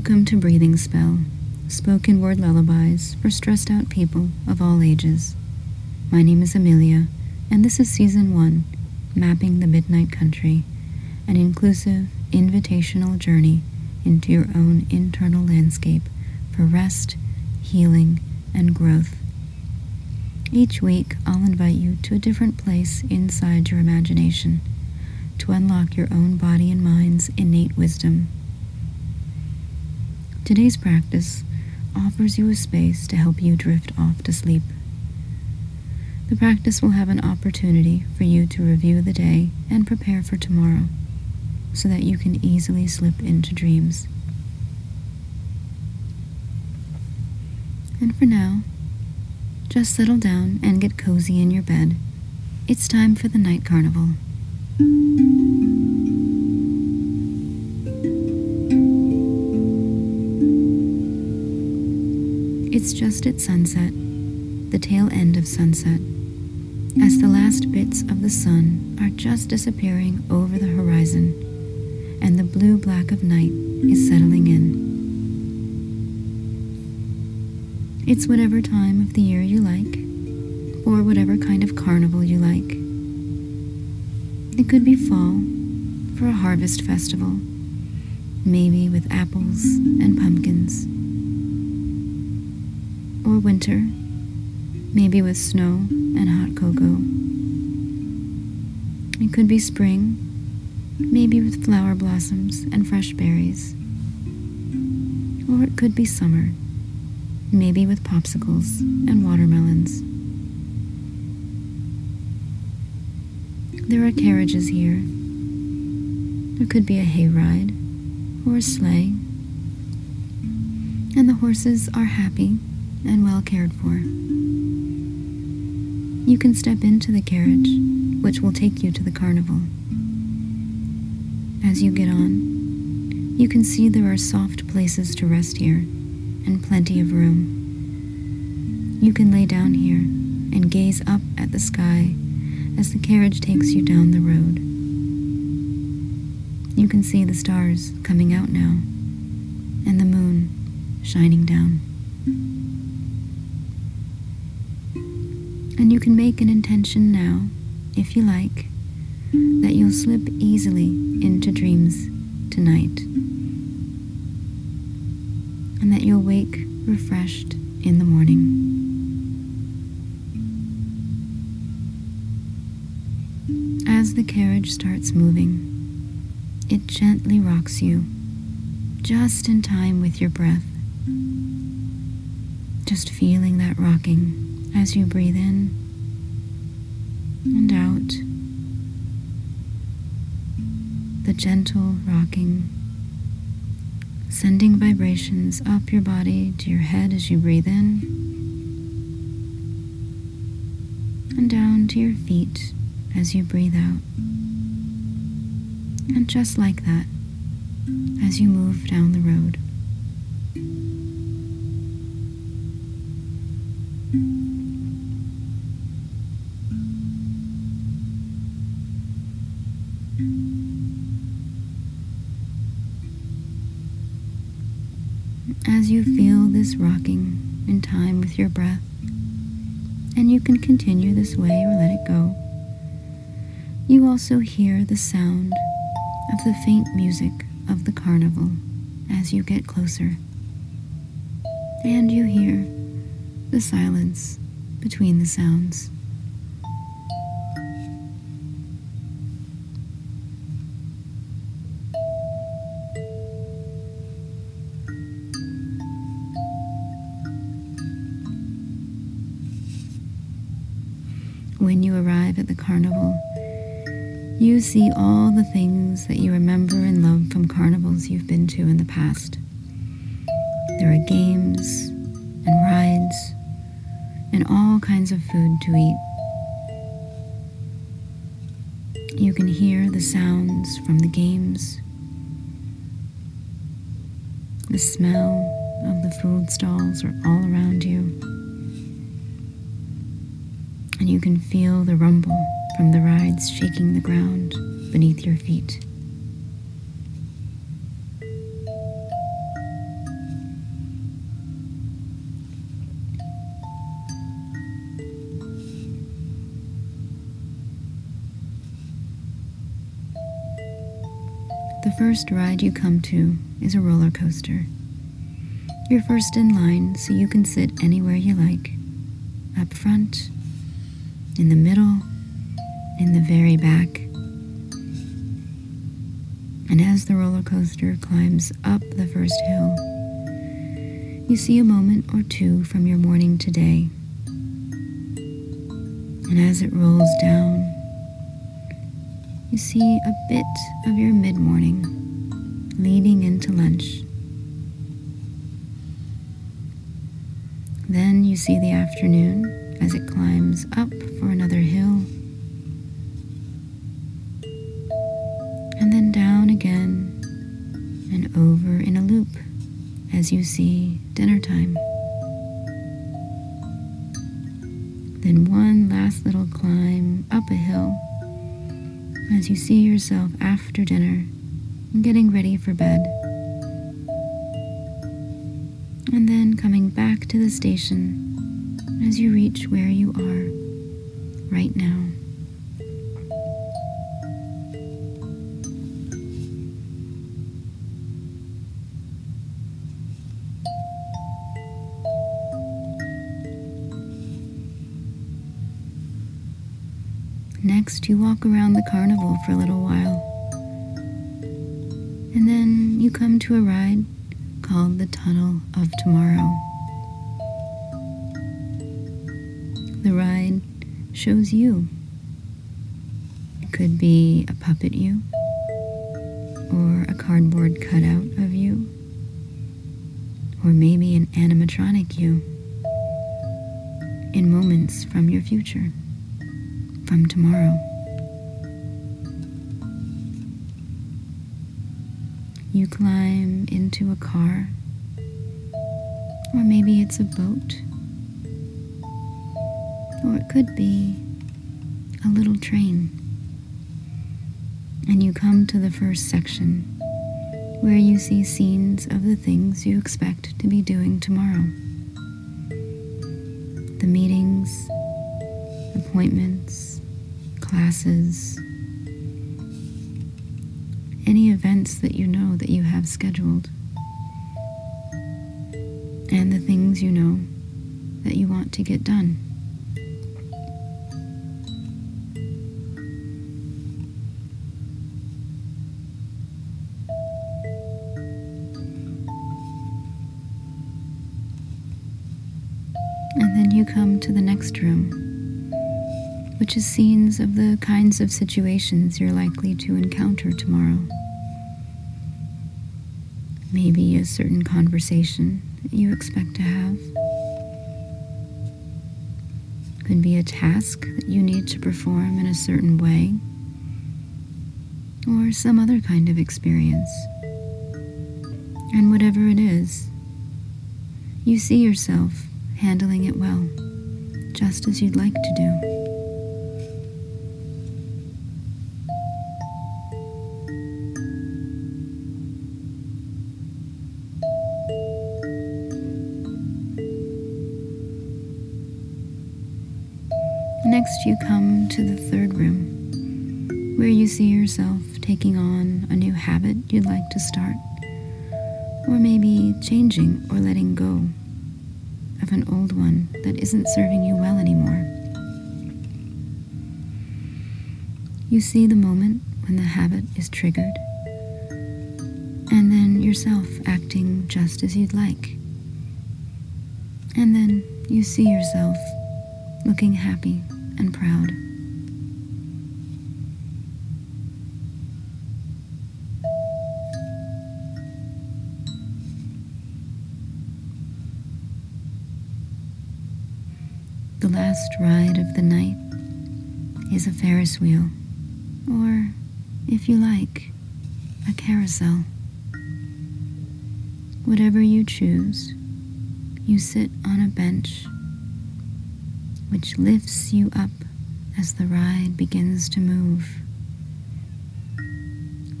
Welcome to Breathing Spell, spoken word lullabies for stressed out people of all ages. My name is Amelia, and this is Season 1 Mapping the Midnight Country, an inclusive, invitational journey into your own internal landscape for rest, healing, and growth. Each week, I'll invite you to a different place inside your imagination to unlock your own body and mind's innate wisdom. Today's practice offers you a space to help you drift off to sleep. The practice will have an opportunity for you to review the day and prepare for tomorrow so that you can easily slip into dreams. And for now, just settle down and get cozy in your bed. It's time for the night carnival. It's just at sunset, the tail end of sunset, as the last bits of the sun are just disappearing over the horizon and the blue black of night is settling in. It's whatever time of the year you like, or whatever kind of carnival you like. It could be fall for a harvest festival, maybe with apples and pumpkins. Or winter, maybe with snow and hot cocoa. It could be spring, maybe with flower blossoms and fresh berries. Or it could be summer maybe with popsicles and watermelons. There are carriages here. There could be a hayride or a sleigh. And the horses are happy and well cared for. You can step into the carriage, which will take you to the carnival. As you get on, you can see there are soft places to rest here and plenty of room. You can lay down here and gaze up at the sky as the carriage takes you down the road. You can see the stars coming out now and the moon shining down. And you can make an intention now, if you like, that you'll slip easily into dreams tonight and that you'll wake refreshed in the morning. As the carriage starts moving, it gently rocks you, just in time with your breath. Just feeling that rocking as you breathe in and out. The gentle rocking sending vibrations up your body to your head as you breathe in and down to your feet as you breathe out. And just like that, as you move down the road. Rocking in time with your breath. And you can continue this way or let it go. You also hear the sound of the faint music of the carnival as you get closer. And you hear the silence between the sounds. When you arrive at the carnival, you see all the things that you remember and love from carnivals you've been to in the past. There are games and rides and all kinds of food to eat. You can hear the sounds from the games, the smell of the food stalls are all around you you can feel the rumble from the rides shaking the ground beneath your feet. The first ride you come to is a roller coaster. You're first in line, so you can sit anywhere you like up front in the middle, in the very back. And as the roller coaster climbs up the first hill, you see a moment or two from your morning today. And as it rolls down, you see a bit of your mid morning leading into lunch. Then you see the afternoon as it climbs up for another hill. And then down again and over in a loop as you see dinner time. Then one last little climb up a hill as you see yourself after dinner getting ready for bed and then coming back to the station as you reach where you are right now. Next, you walk around the carnival for a little while. And then you come to a ride called the Tunnel of Tomorrow. Shows you. It could be a puppet you, or a cardboard cutout of you, or maybe an animatronic you in moments from your future, from tomorrow. You climb into a car, or maybe it's a boat, or it could be a little train. And you come to the first section where you see scenes of the things you expect to be doing tomorrow the meetings, appointments, classes any events that you know that you have scheduled, and the things you know that you want to get done. And then you come to the next room, which is scenes of the kinds of situations you're likely to encounter tomorrow. Maybe a certain conversation that you expect to have. Could be a task that you need to perform in a certain way, or some other kind of experience. And whatever it is, you see yourself handling it well, just as you'd like to do. Next, you come to the third room, where you see yourself taking on a new habit you'd like to start, or maybe changing or letting go of an old one that isn't serving you well anymore. You see the moment when the habit is triggered, and then yourself acting just as you'd like. And then you see yourself looking happy and proud. Last ride of the night is a Ferris wheel, or, if you like, a carousel. Whatever you choose, you sit on a bench which lifts you up as the ride begins to move.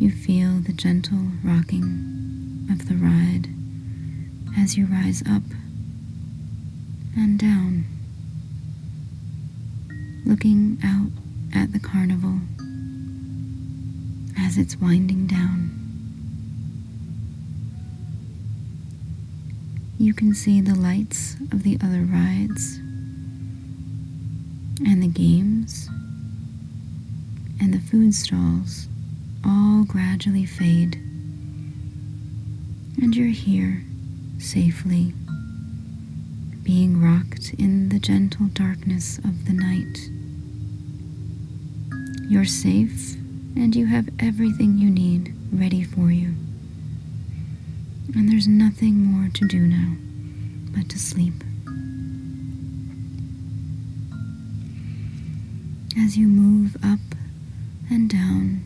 You feel the gentle rocking of the ride as you rise up and down, looking out at the carnival as it's winding down. You can see the lights of the other rides and the games and the food stalls all gradually fade, and you're here safely, being rocked in the gentle darkness of the night. You're safe and you have everything you need ready for you. And there's nothing more to do now but to sleep. As you move up and down,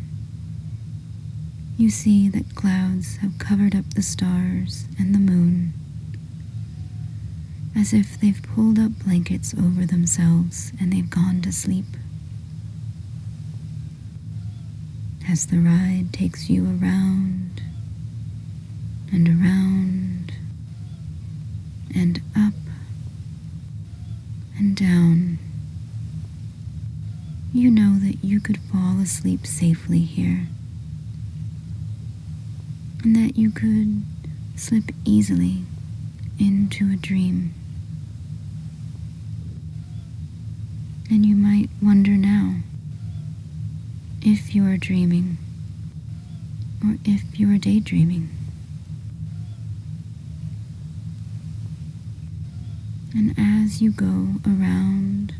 you see that clouds have covered up the stars and the moon, as if they've pulled up blankets over themselves and they've gone to sleep. As the ride takes you around and around and up and down, you know that you could fall asleep safely here and that you could slip easily into a dream. And you might wonder now if you are dreaming or if you are daydreaming. And as you go around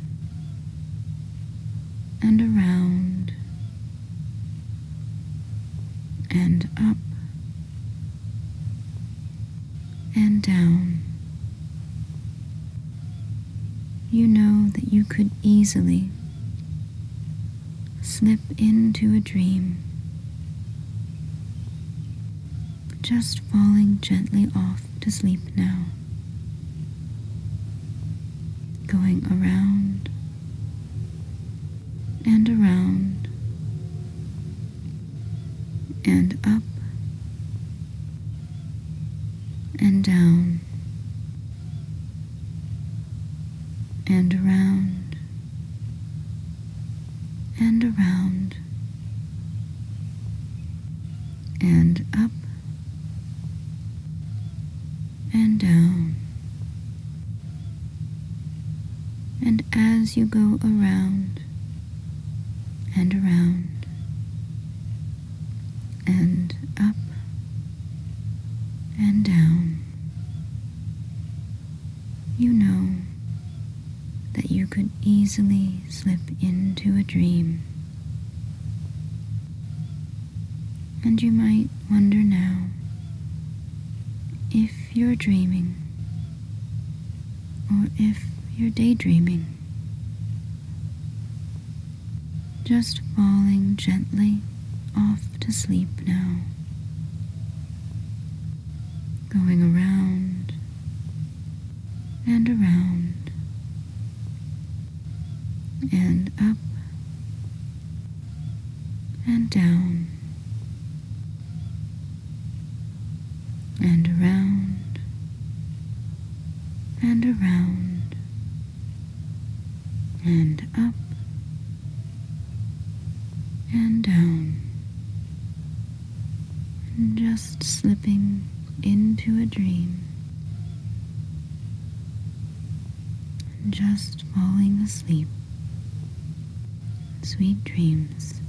and around and up and down, you know that you could easily slip into a dream, just falling gently off to sleep now, going around and around and up and down and around and around. And up. And down. And as you go around. And around and up and down, you know that you could easily slip into a dream. And you might wonder now if you're dreaming or if you're daydreaming. Just falling gently off to sleep now. Going around and around and up and down and around and around and up and down and just slipping into a dream just falling asleep. Sweet dreams.